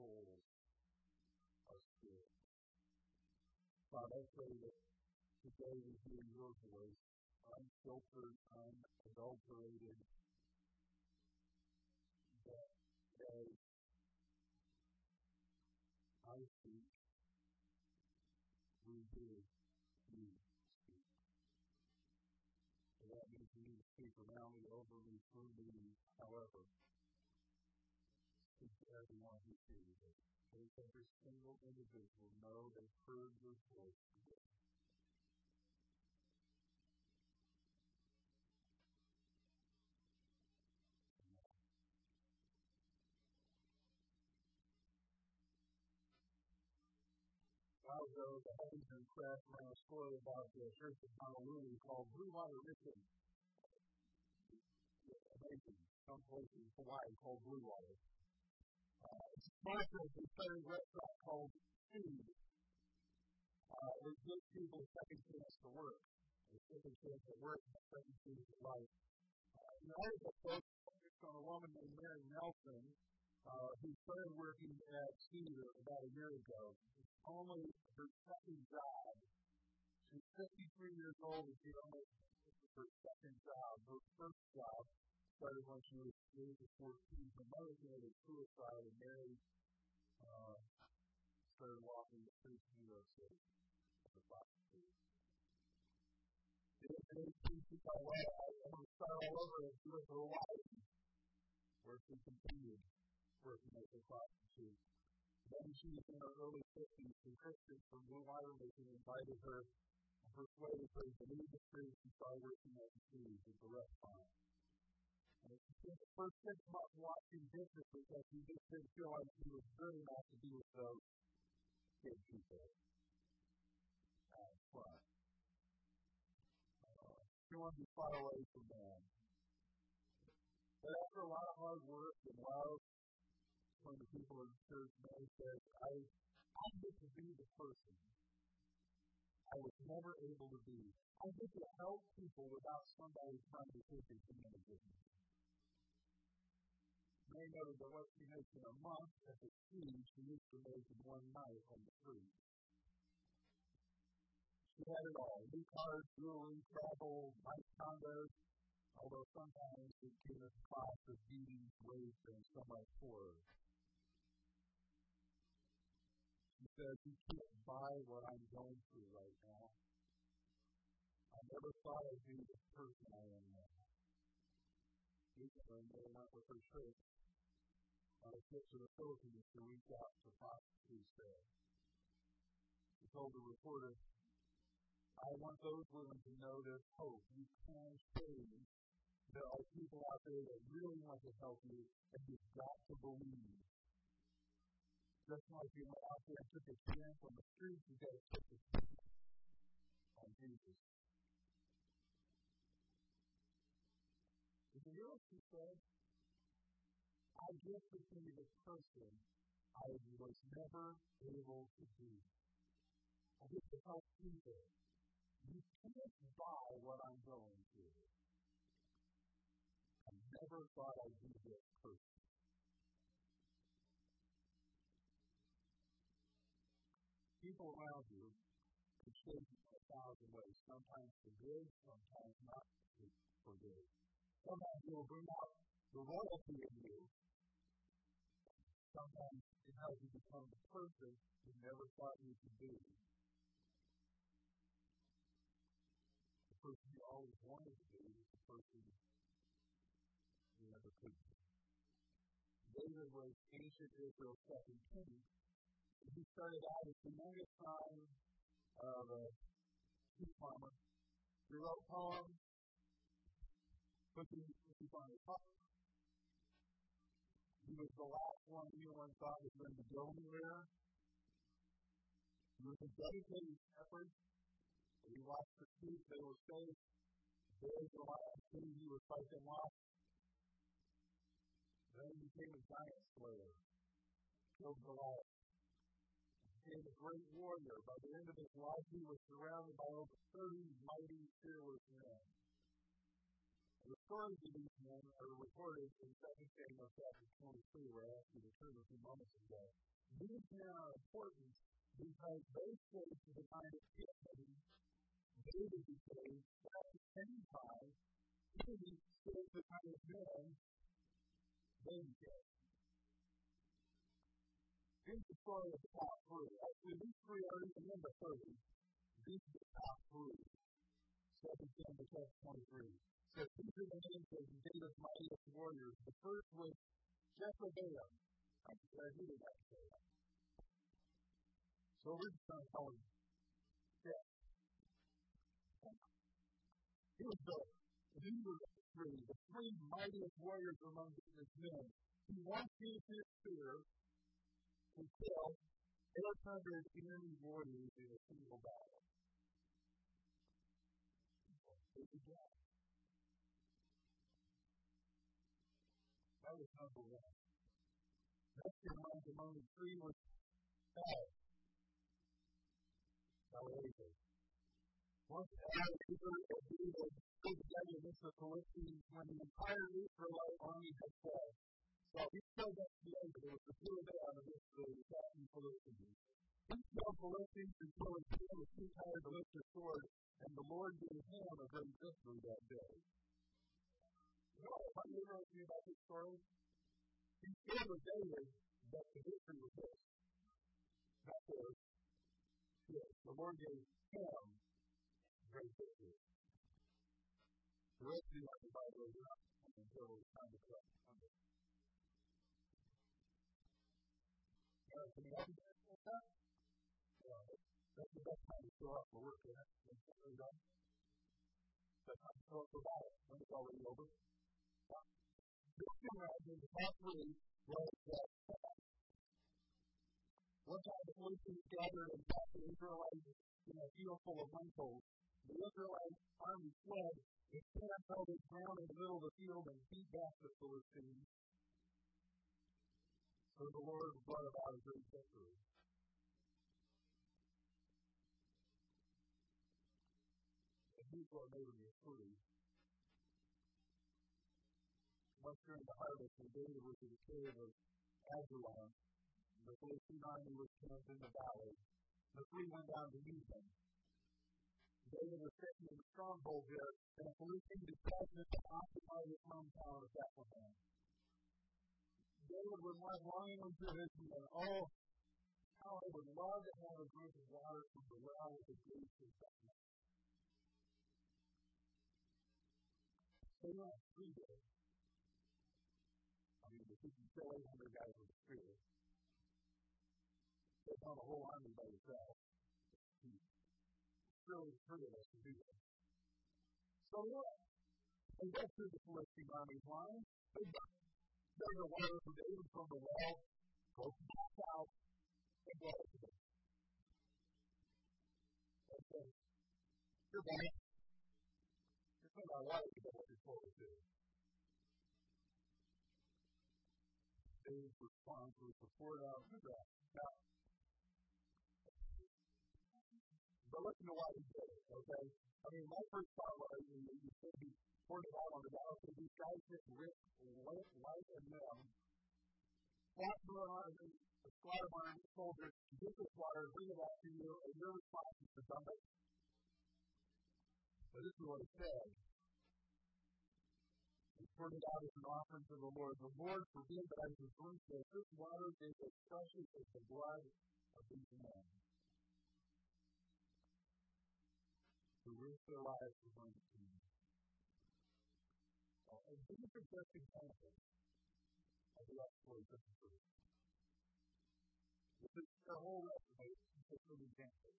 souls. God, I pray that today we hear your voice, unfiltered, unadulterated, that as I speak, we hear you speak. So that means you need to speak around me, over me, through me, however. Speak to everyone who's here today. Make every single individual know they've heard your voice today. While ago, the heavens and crashed around a story about the church in Honolulu called Blue Water Mission. Amazing. Some place in Hawaii called Blue Water. Uh, it's sponsored a third restaurant called Food. Uh, it gives people a second chance to work. A second chance at work and a second chance at life. Uh, know, I was a focused on a woman named Mary Nelson, uh, who started working at Cedar about a year ago only her second job. She's 53 years old and she only her second job. Her first job started when she was age of 14. Her mother committed suicide and Mary uh, started walking the streets of New York City as a prostitute. In 18, she thought, I'm going to start all over and do it for a while. Where she continued working as a prostitute. Then she was in her early 50s, and Christians from Blue Water Mission invited her persuaded her to leave the streets and start working at the food at the restaurant. And she spent the first six months watching dishes because she just didn't feel like she was good enough to be with those good people. Uh, but, uh, she wanted to far away from them. But after a lot of hard work and love, one of the people in the church, Mary says, I, I get to be the person I was never able to be. I get to help people without somebody trying to take advantage of me. Mary noted that what she makes in a month at the sea, she used to make in one night on the street. She had it all new cars, jewelry, travel, nice condos, although sometimes it at the cost of beatings, waste, and so much horror. Says you can't buy what I'm going through right now. I never thought I'd be the person I am now. Recently, they went with her church on a trip to the Philippines to reach out to prostitutes there. She told the reporter, I want those willing to know there's hope. You can change. There are people out there that really want to help you, and you've got to believe just like you went out there and took a chance on the street, you got to take a chance on Jesus. Did you hear what she said? I get to be the person I was never able to be. I get to help people. You can't buy what I'm going through. I never thought I'd be this person. People around you can shape you in a thousand ways. Sometimes for good, sometimes not for good. Sometimes it will bring out the royalty in you. Sometimes it helps you become the person you never thought you could be. The person you always wanted to be, the person you never could be. David was ancient Israel's second king, he started out as the youngest son of a sheep uh, farmer. He wrote poems, putting sheep on his heart. He was the last one anyone thought was going to go anywhere. He was a dedicated shepherd. He watched the sheep, they were safe. Bears were not he would fight them off. Then he became a giant slayer, killed Goliath. Became a great warrior. By the end of his life, he was surrounded by over 30 mighty, fearless men. The stories of these men are recorded in 2 Samuel chapter 23, where I asked you to turn a few moments ago. These men are important because they shaped the kind of kingdom David became, at the same time, he shaped the kind of men they became. Here's the story of the top three. Actually, these three are even in the 30. These are the top three. 2 Samuel chapter 23 says, These are the names of David's mightiest warriors. The first was Jezebel. I'm glad didn't say that. So we're just going to call him Jeff. He was the, these were the three, the three mightiest warriors among his men. He once used his spear kill 800 enemy warriors in a single battle. That was number one. Next in line among the three was Saul. Salvation. Once Ebenezer and David stood together against the when the entire Israelite army had fled. So he stood up together. There was a two of them against the attacking Philistines. He killed Philistines until his hand was too tired to lift his sword, and the Lord gave him a great victory that day. You know what I you about this story? He told with David that the victory was his. That was his. The Lord gave him great victory. The rest of you like the Bible is not until it's time to cut Uh, can you help me that? Uh, that's the best time to show up for work, isn't? When it's done. Best time to show up for battle when it's already over. The top three was that one time the Philistines gathered and fought the Israelites in a field full of lentils. The Israelite army fled. The camp held its ground in the middle of the field and beat back the Philistines. So the Lord brought about a great victory. And here's what made me free once during the harvest, when David was in the cave of Adullam, the Philistine army was camped in the valley. The three went down to meet them. David was sitting in the stronghold there, and a Philistine detachment occupied his hometown of Bethlehem. David was like longing into his men, oh, how I would love to have a drink of water from the well of the gates of Bethlehem. So, yeah, three days I mean, he can kill 800 guys with a spear. Take on a whole army by yourself. Surely three of us to do that. So what? They go through the Philistine army's line. They dug the water from David from the well, go back out, and go to them. They say, You're back. You're from my wife to go what you're supposed to do. David's response was to pour it out the ground. Now, but listen to why he did it, okay? I mean, my first thought was, you, you he poured it out on the ground, so these guys just ripped light, light and them, flat on slaughter barn soldiers, get this water, bring it back to you, and your response is to dump it. But this is what it said poured it out as an offering to the Lord. The Lord forbid that I should drink this. This water is as precious as the blood of these men. Who risked their lives to bring it to. And this is just example of the of truth. This is the whole just an example.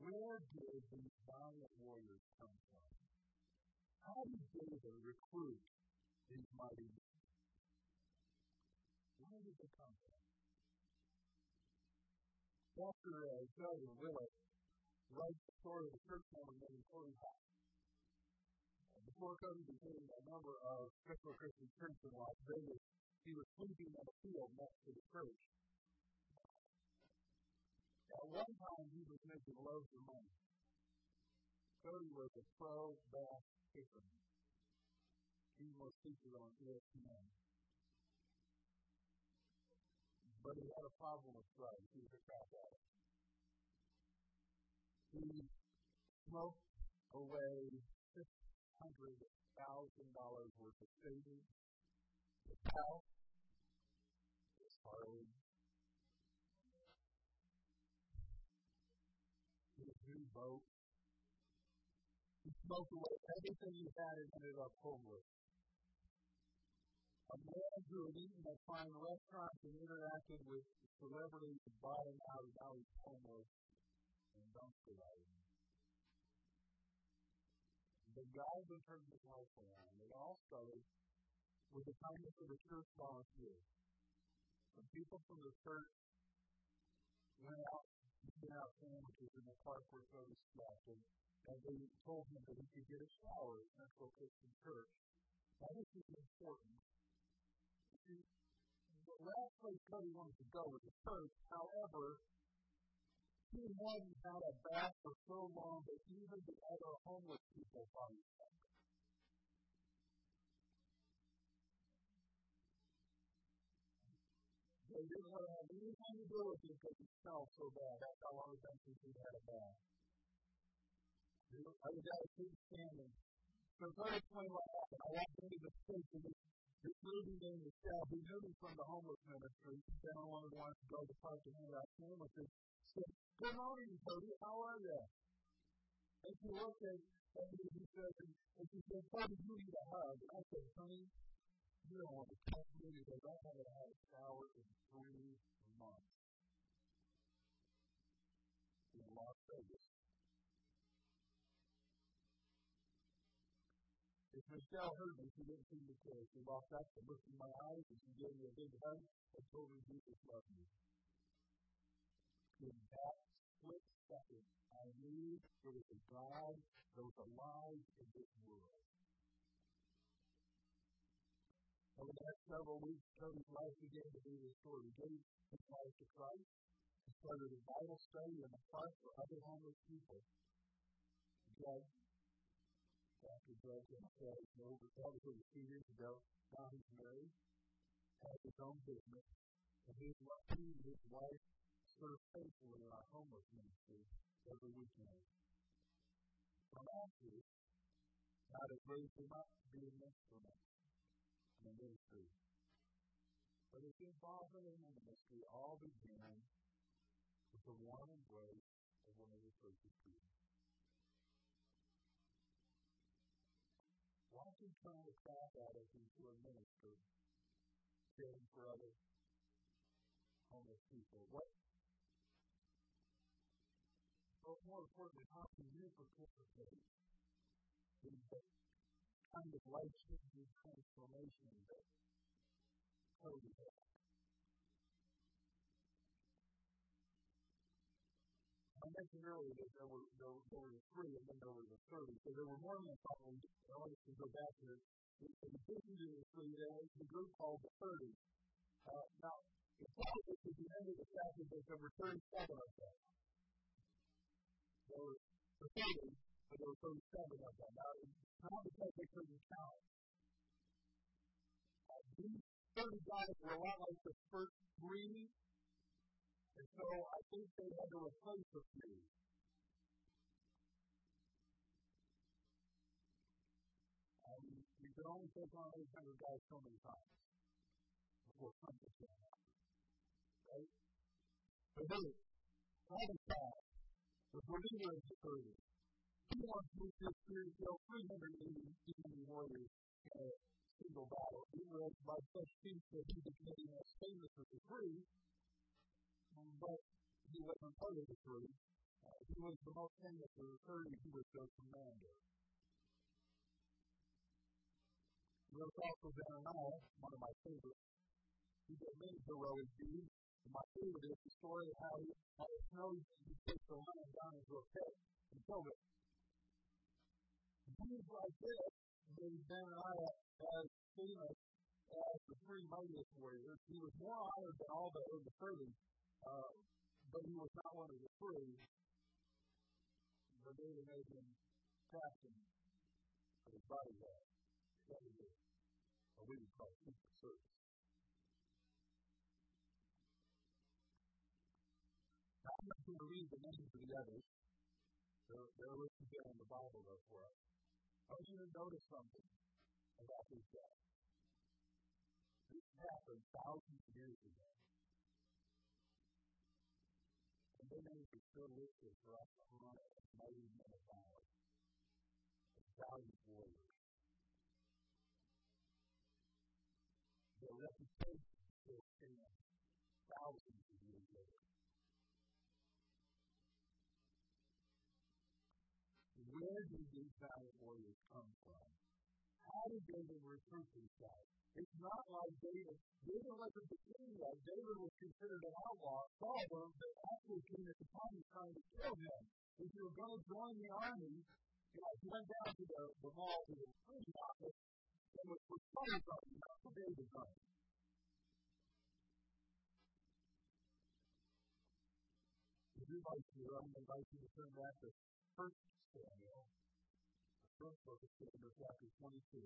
Where did these valiant warriors come from? How did David recruit these mighty men? Where did they come from? Dr. Uh, Doug Willett writes the story of the church named Corey Hawk. before Cody became a member of Central Christian Church in Las Vegas, he was sleeping in a field next to the church. At one time, he was making loads of money. Cody was a pro bass fisherman. He was featured on ESPN. But he had a problem with drugs. He was a crack addict. He smoked away $600,000 worth of savings. His house, his Harley, his boat. He smoked away everything he had and ended up homeless. A man who had eaten at fine restaurants and interacted with celebrities and bottom out now he's homeless and dumpster diving. The God that turned his life around. It all started with the kindness of the church volunteers. Some people from the church went out eating out sandwiches in the park where Cody slept, and, and they told him that he could get a shower at Central Christian Church. Now, this is important. The last place Cody wanted to go was the church. However, he hadn't had a bath for so long that even the other homeless people thought he was They didn't want to have anything to do with it because he smelled so bad. That's how long it's been since he had a bath. I was out of King Standing. So let me what happened. I walked into the church and this, this lady named Michelle, who knew me from the homeless ministry, said I wanted to go to the park and hand out sandwiches. Said, Good morning, Cody. How are you? And she looked at, me and, said, and she said, Cody, you need a hug. And I said, honey, you don't want to touch me because I haven't had a shower in three months in Las Vegas. If Michelle heard me, she didn't seem to care. She walked up and looked in my eyes and she gave me a big hug and told me Jesus loved me. In that split second, I knew there was a God that was alive in this world. Over the next several weeks, Cody's life began to be restored. He gave his life to Christ. He started a Bible study in the park for other homeless people. Judge, Dr. Judge, and said, over that was over two years ago. Now he's married, has his own business, and he and his wife serve faithfully in our homeless ministry every weekend. From after, God has raised him up to be an instrument in the ministry. But his involvement in the ministry all began with the warm embrace of one of the church's people. Watching trying to crack at us into a minister, caring for other homeless people. What but more importantly, how can you participate in the kind of life changing transformation that Cody had? Mentioned earlier that there were, there, were, there were three and then there were the 30. So there were more than a couple. I wanted to go back to in addition to the three, there was the group called the 30. Uh, now, it's probably at the end of the chapter that there were 37 of them. There were 30, but there were 37 of them. Now, not because they couldn't count. Uh, these 30 guys were a lot like the first three and so I think they had to replace a few. Um, you can only take on 800 guys so many times before something can happen. Right? But hey, Father God, the believer is hurting. He wants to move this to kill 380 enemy warriors in a single battle. He was by such peace that he became as famous as the three but he wasn't part of the three. Uh, he was the most famous of the three. He was their commander. There was also Benaiah, one of my favorites. He did many heroic deeds. My favorite is the story of how he had a snowy to take the lion down into a pit and killed it. Deeds like this David Benaiah as famous as the three mightiest warriors. He was more honored than all the, the 30, uh, but he was not one of the three. But David made him captain his bodyguard. That was it. Or we would call it service. Now, I'm not going to read the names of the others. They're, they're listed there in the Bible, though, for us. I want you to notice something about these guys. This happened thousands of years ago. And their names are still listed for us to honor as mighty men of valor, as valiant warriors. Their reputation still stands thousands of years later. Where did these valiant warriors come from? How did David recruit these guys? It's not like David. David wasn't the king yet. David was considered an outlaw. Saul was the actual king at the time was trying to kill him. If you were going to join the army, you know, he went down to the, the mall to the prison office and was for Saul's army, not for David's army. If you'd like to, I'm going to invite you to turn back to 1 Samuel, first book of Samuel, chapter 22.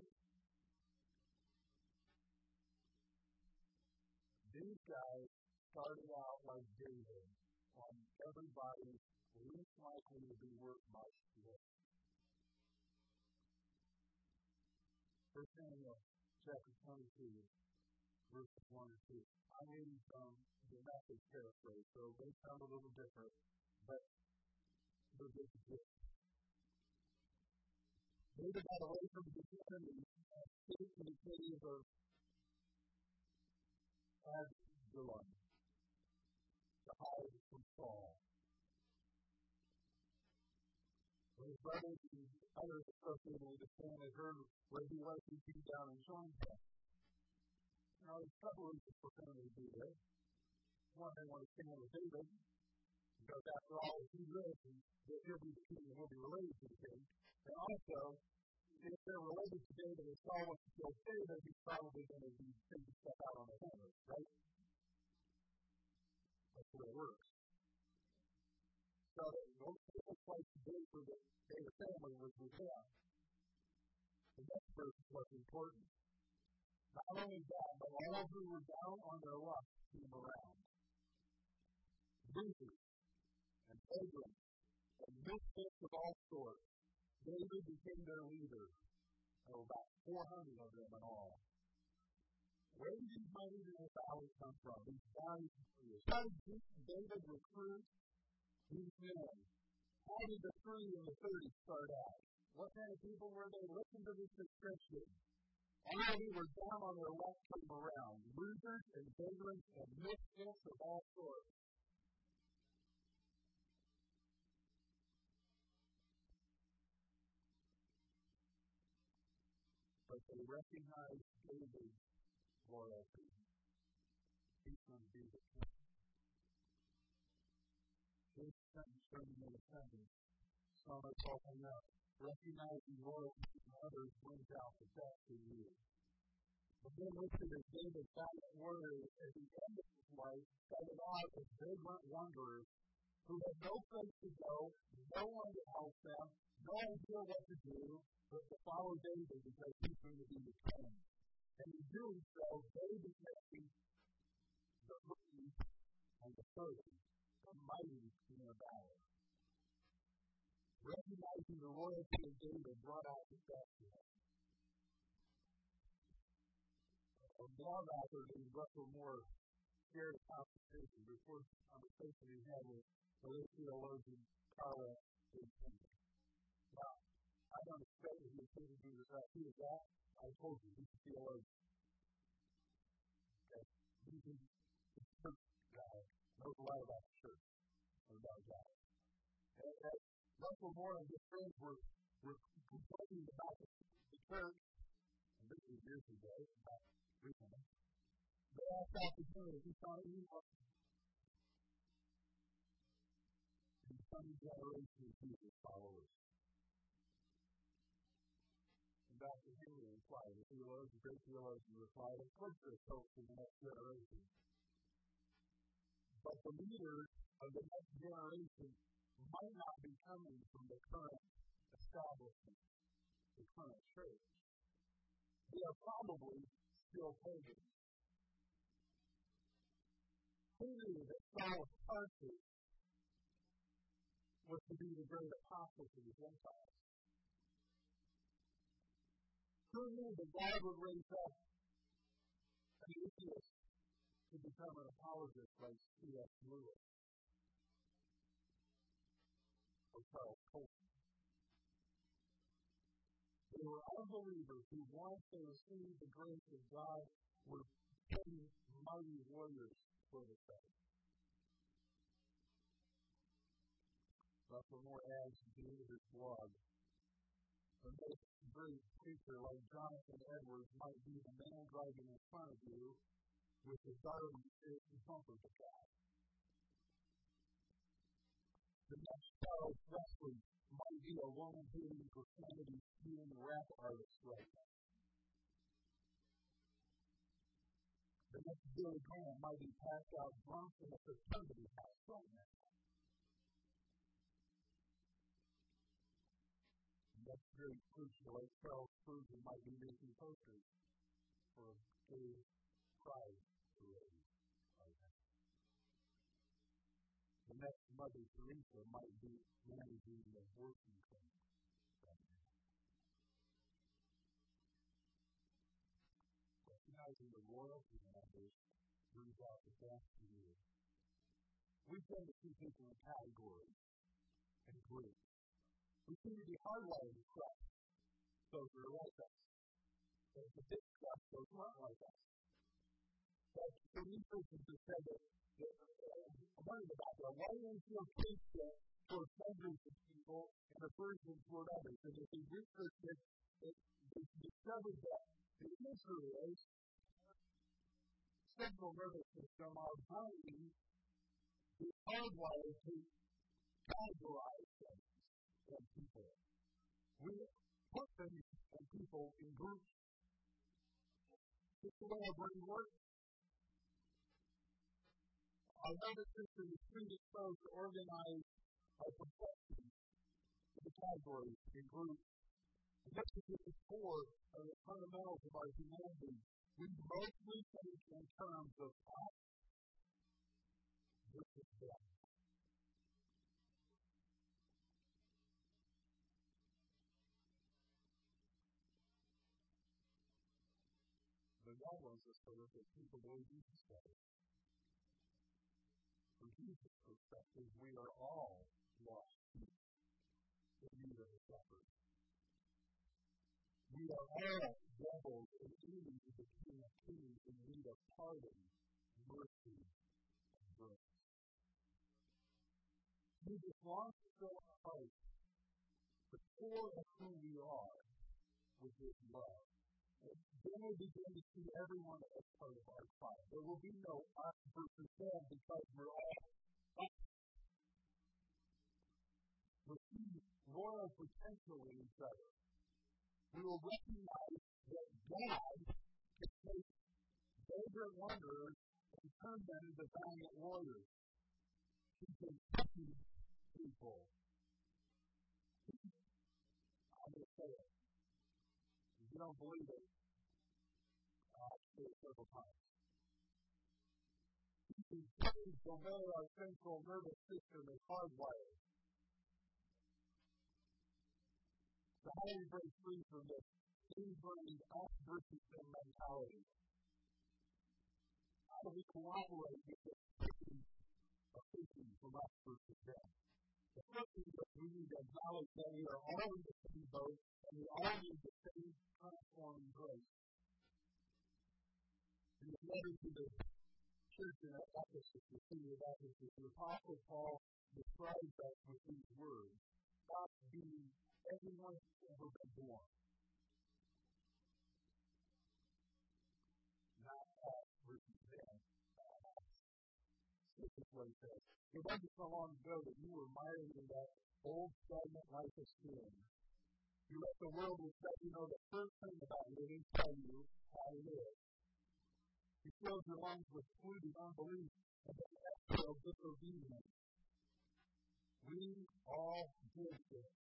These guys started out like David on everybody's least likely to be worth much list. First Samuel chapter 22, verses 1 and 2. I'm reading from the message paraphrase, so they sound a little different, but they're good David got away from the enemy uh, and escaped to the city of Absalom to hide from Saul. When his brothers and others associated with the family heard where he was, he came down and joined them. Now, there's a couple reasons for family to do this. One, they want to stand with David, because after all, if he lives, he'll be the king and he'll be related to the king. And also, if they're related to David and Saul wants to kill David, he's probably going to be taking stuff out on the family, right? That's the way it works. So the only place to do for the David family was with him. The next verse is what's important. Not only that, but all who were down on their luck came around. Losers and pagans and misfits of all sorts David became their leader. There were about 400 of them in all. Where did these hundred in the valley come from? These warriors. How did David recruit these men? How did the three and the thirty start out? What kind of people were they? Listen to this description. All who were down on their luck came around. Losers and vagrants and misfits of all sorts. They recognize David's loyalty. He's to the king. This sentence in a sentence. Some are talking up. Recognizing loyalty from others brings out the best in you. But then listed as David's valiant warrior at the end of his life, started out as vagrant wanderers who had no place to go, no one to help them, no idea what to do, but to follow David because he's going to be the king. And in doing so, they became the mighty and the thirty, the mighty in their valor. Recognizing the royalty of David brought out the best in. A blog author named Russell Moore shared a conversation before the conversation he had with the late theologian Carla Now, I don't expect he was going to do this right. He was that. I told you, he's a theologian. Okay? He's a church guy, knows a lot about the church and about God. And, and Russell Moore and his friends were, were complaining about the, church, and this was years ago, about. They asked opportunity. He thought he was the coming generation of Jesus followers. Dr. Henry replied, a theologian, great theologian replied, of course there's hope for the next generation. But the leaders of the next generation might not be coming from the current establishment, the current church. They are probably still pagans. That of Tarsus was to be the great apostle to the Gentiles? Who knew that God would raise up an atheist to become an apologist like C.S. Lewis or Charles Colson? They were unbelievers who, once they received the grace of God, were mighty warriors for the faith. But for more ads to his blog, the most great preacher like Jonathan Edwards might be the man driving in front of you with the spirit and comfort of God. The next Charles Wesley might be a woman hating profanity spewing rap artist right now. The next Billy Graham might be passed out drunk in a fraternity house right now. Next great preacher like Charles Spurgeon might be making posters for gay pride parade. The next Mother Teresa might be managing the working now. Recognizing the royalty numbers brings out the best in you. We tend to see people in categories and groups. We seem to be hardwired to trust those who are like us. And to distrust those who aren't like us. But the researchers have said that, that uh, learning about that, why do we feel hatred towards hundreds of people and aversion toward others? And if they researched it, they discovered that the answer is central nervous system, our brain, is hardwired to categorize things and people. We put things and people in groups. It's the way our brain works. Our nervous system is predisposed to organize our perceptions into categories and groups. And this is at the core of the fundamentals of our humanity. We mostly think in terms of us versus them. Us to look at people the way Jesus does. From Jesus' perspective, we are all lost in need of a shepherd. We are all rebels and enemies of the King of Kings in need of pardon, mercy, and grace. Jesus wants to show our hearts the core of who we are with His love then we begin to see everyone as part of our tribe. There will be no us versus them because we're all us. We'll see royal potential in each other. We will recognize that God can take vagrant wanderers and turn them into valiant warriors. He can feed people. I'm going say it. You don't believe it, several times. These will know our central nervous system is hardwired. So how do we break free from this ingrained us versus them mentality? How do we cooperate with this thinking of thinking from us versus them? We need to acknowledge that we are all in the same boat and we all need the same transforming grace in the letter to the church in Ephesus, the city of Ephesus, the Apostle Paul describes us with these words God being everyone who's ever been born. This is what he says. It wasn't so long ago that you were mired in that old stagnant life of sin You let the world which let you know the first thing about living tell you how to live. He fills your lungs with polluted unbelief and then exhale disobedience. We all did this.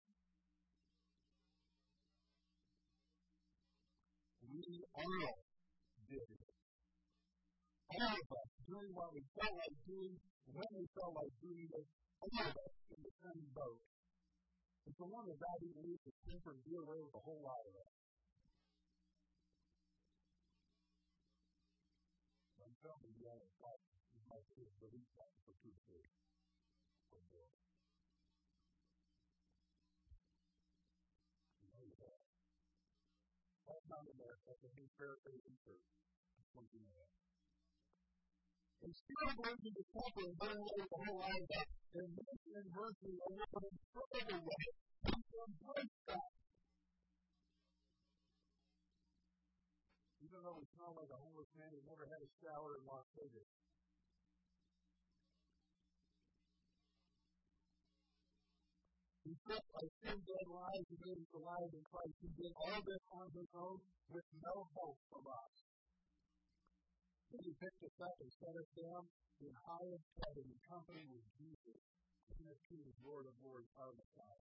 We all did it. All of us doing what we felt like doing, when we felt like doing it, all of us in the same boat. And for one of that, he believes the temper and deal away with a whole lot of. I'm telling you, I thought you might be believe that for two days. Or more. You know that. That's not in there. That's a new paraphrasing for something like that. Instead of learning to suffer and burn away the whole of us, and this in virtue a little bit further away, we can embrace that. Even though we smell like a homeless man who never had a shower in Las Vegas. He took our sin dead lives and made us alive in Christ. He did all this on his own with no hope from us. He picked us up and set us down in highest heaven in company with Jesus, King of Kings, Lord of Lords, our Messiah.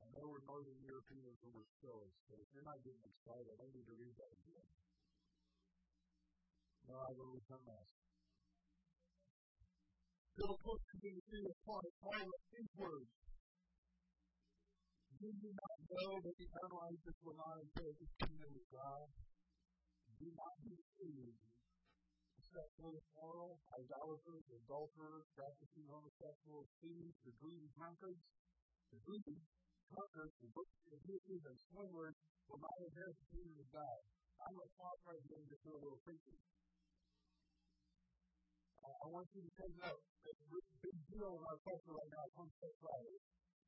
I know we're Northern Europeans and we're stoics, but if you're not getting excited, I need to read that again. No, I will return that. It'll put you in the sea of Paul these words do you not know that the Amalecites will not inherit the kingdom of God? Do not be deceived. Sexually immoral, idolaters, adulterers, practicing homosexual thieves, the greedy drunkards, the greedy drunkards, the butchers, and swindlers will not inherit the kingdom of God. I'm going to pause right here and just do a little preaching. Uh, I want you to take note. There's a big deal in our culture right now, homosexuality.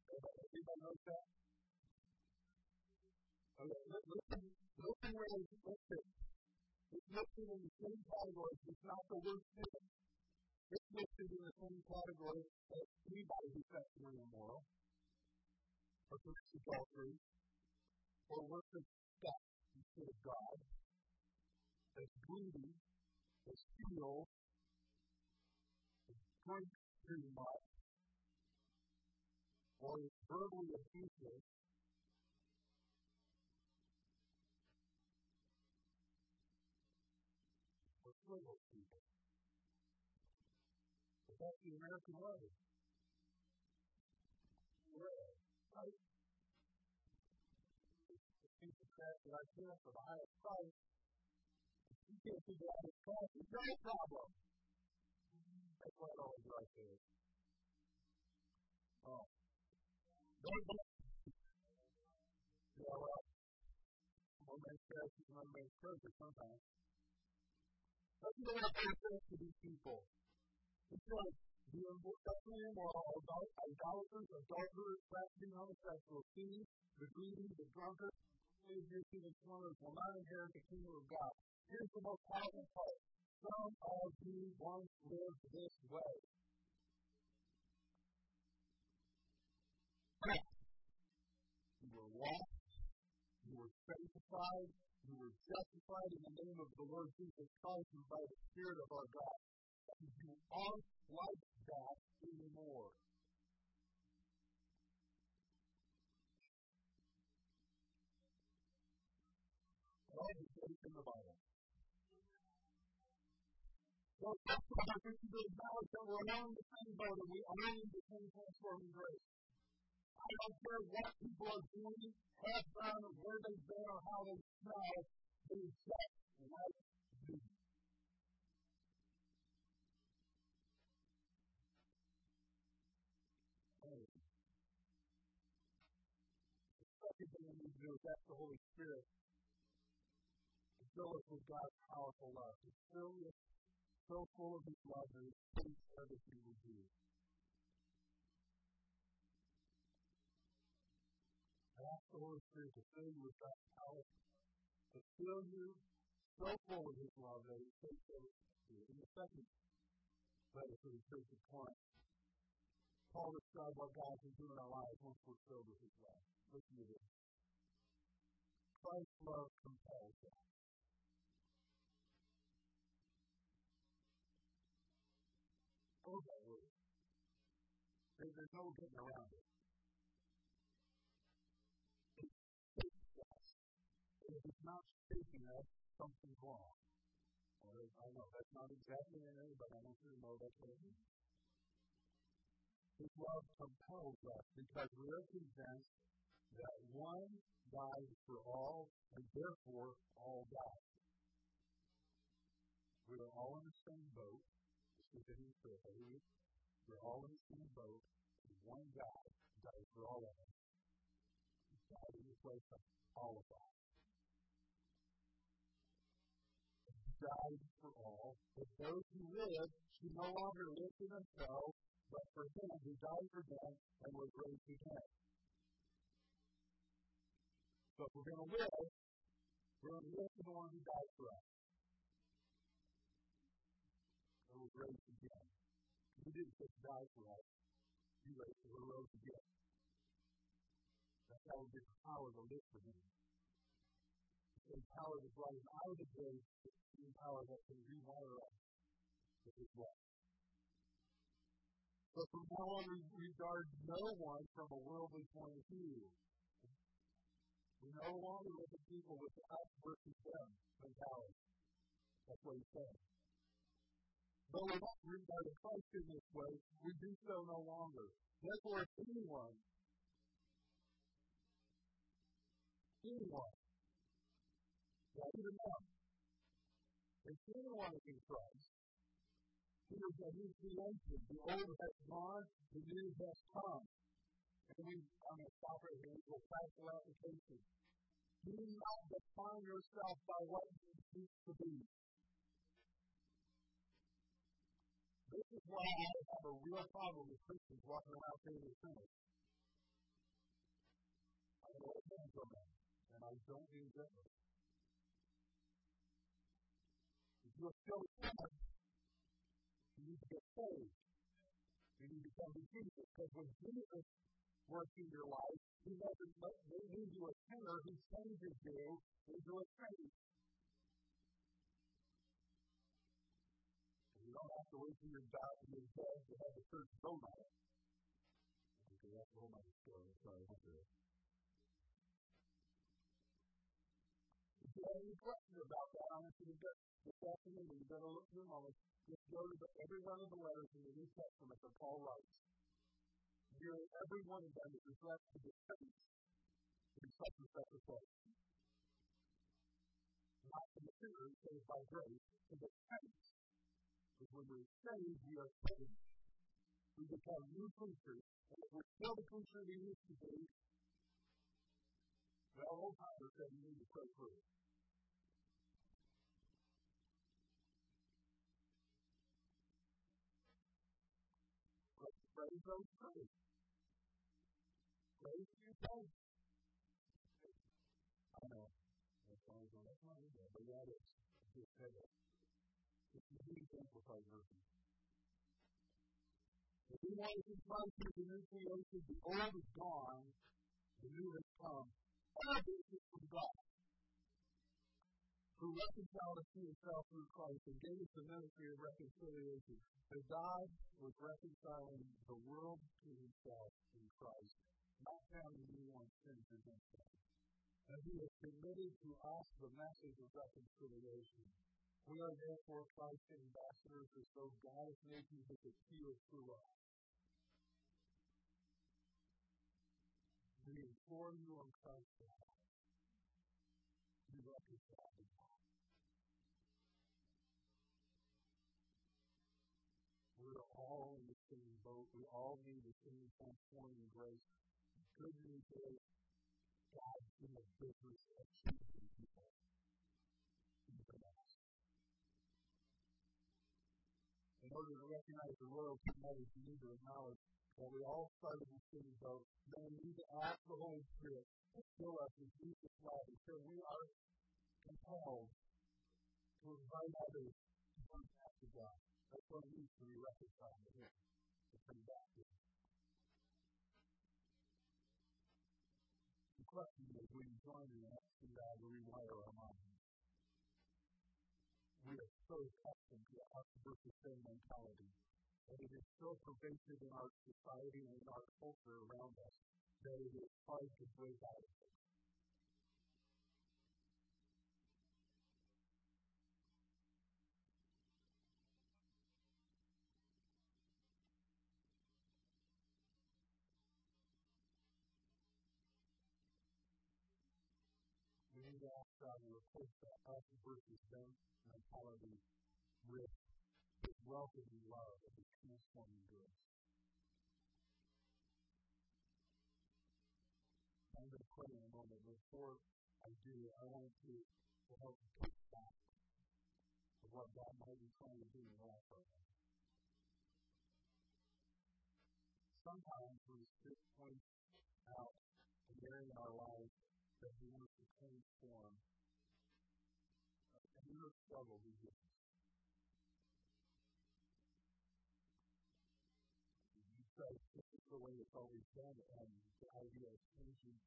Everybody knows that? Okay, listen, listen where it's listed. It's listed in the same category. It's not the word sin. It's listed in the same category as anybody who's sexually immoral, or commits adultery, or worships sex instead of God, as greedy, as steals, as drinks too much, or is verbally abusive, little people. But that's the American way. Where? Right? The piece of crap that I feel for the highest price, you can't figure out his cost, it's your problem. That's why it always right there. Oh. Don't. Yeah, well, one man's trash is another man's treasure sometimes. Let's look at access to these people. It's like the sexually immoral, idolaters, adulterers, practicing homosexual, thieves, the greedy, the drunkard, slaves, the swimmers will not inherit the kingdom of God. Here's the most powerful part. Some of you once lived this way. You were lost. You were sanctified. We were justified in the name of the Lord Jesus Christ and by the Spirit of our God. And you aren't like that anymore. All the faith in the Bible. So that's why think to acknowledge that we're all in the same boat and we all need the same transforming grace. I don't care what people are doing, have done, where they've been, or how they smell. They just like is ask the Holy Spirit to fill us with God's powerful love. To fill us so full of His love that it takes everything we do. The Holy Spirit to fill you with that power, to fill you so full of His love that it takes to do. And the second letter to the church of Corinth. Paul described what God can do in our lives once we're filled with His love. Listen to this. Christ's love compels us. Oh, that word. There's no getting around. It It's not shaping us, something's wrong. I know that's not exactly it, but I want you to know that's what it means. His love compels us because we are convinced that one died for all, and therefore all died. We are all in the same boat. This is in We're all in the same boat. One God died for all of us. He died in the place of all of us. Died for all, but those who live should no longer live for themselves, but for him who died for them and was raised again. So if we're going to live, we're going to live for the one who died for us. And was raised again. He didn't just die for us, he raised, he rose again. That's how we get the power to live for him. The power that's rising out of the grave the power that can rewire us with His love. But from now on, we regard no one from a worldly point of view. We no longer look at people with us versus them mentality. That's what he's saying. Though we don't regard Christ in this way, we do so no longer. Therefore, if anyone, anyone, yeah, even them, if anyone is in Christ, he is a new creation. The old has gone, the new has come. And we, I'm going to stop right here and go practical application. Do not define yourself by what you used to be. This is why I have a real problem with Christians walking around saying they're sinners. I know what hands on them, and I don't mean gently. You're still a you need to get saved. You need to come to Jesus. Because when Jesus works in your life, he doesn't leave you a sinner, he changes you into a saint. You don't have to wait till you're to your dead to have the church it. Okay, that's a whole story. Sorry, I'll do you have any questions about that, I want you to get this afternoon, going to look in a moment, just go to the, every one of the letters in the New Testament that Paul writes. Nearly every one of them is to the saints in such and such a place. Not to the sinners saved by grace, to the saints. Because when we're saved, we are saved. We become new creatures. And if we're still the creature we used to be, well, old timers said you need to pray through. Praise those praise. Praise your praise. I know. That's why I was on that one, but that is just heaven. It's a huge amplified version. If we want to confront the new creation, the old is gone, the new has come. All this is from God who reconciled us to himself through Christ and gave us the ministry of reconciliation. And God was reconciling the world to himself in Christ, not counting anyone's sins against them. And he has committed to us the message of reconciliation. We are therefore Christ's ambassadors as though God is making his appeal through us. We implore you on Christ's behalf. We're all in the same boat. We all need the same transforming grace. Good news is God's in the business of changing people. In order to recognize the royalty matters, you need to acknowledge that we all started in the same boat. Then we need to ask the Holy Spirit to fill us with Jesus' love until we are compelled to invite others turn back to God. That's what it means to be reconciled to Him, to turn back to Him. The question is, will you join in asking God to rewire our minds? We are so accustomed to us versus them mentality, and it is so pervasive in our society and in our culture around us that it is hard to break out of it. God to that us versus them mentality with His welcoming love and His transforming grace. I'm going to pray in a moment. Before I do, I want to, help take back of what God might be trying to do in our life right. Sometimes the Spirit points out an area in our life that He wants to transform, your struggle begins. You say, this is the way it's always been, and the idea of changing,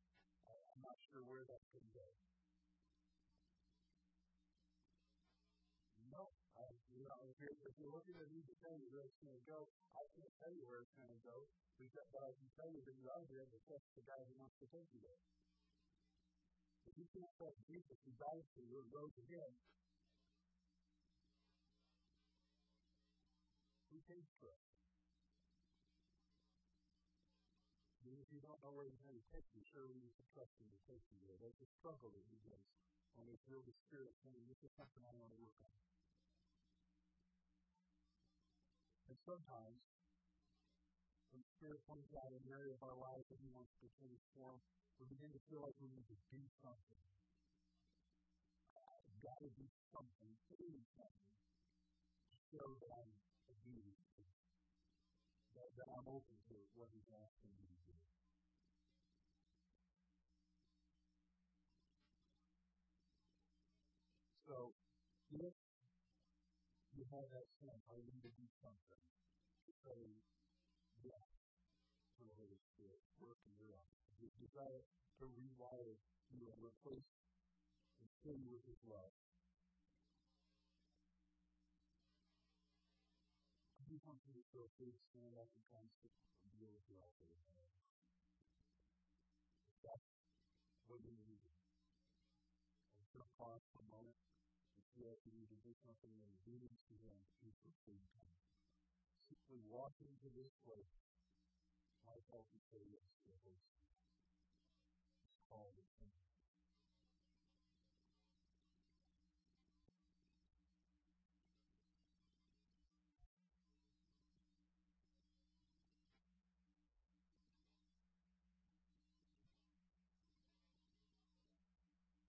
uh, I'm not sure where that can go. No, I, you know, if you're, if you're looking at tell you where it's going to go, I can't tell you where it's going to go, because, but I can tell you that you're out there to trust the guy who wants to take you there. If you can't trust Jesus who died for you and rose again, who pays for it? If you don't know where he's going to take you, surely you can trust him to take you there. There's a struggle that does when they feel the Spirit saying, this is something I want to work on. And sometimes, when the Spirit points out an area of our life that he wants to transform, we begin to feel like we need to do something. I've got to do something, do something, to show that I'm obedient that, that I'm open to what He's asking me to do. So, if you have that sense, I need to do something, to say yes to the Holy Spirit, work in your life. You desire to rewire you and replace and fill you with His love. I you feel free to stand up and kind of deal with your altar. That's what you need. Going to pause for a moment and feel like you need to do something in obedience to Him to pursue time. Simply walk into this place might help you say yes to the Holy Spirit. Call it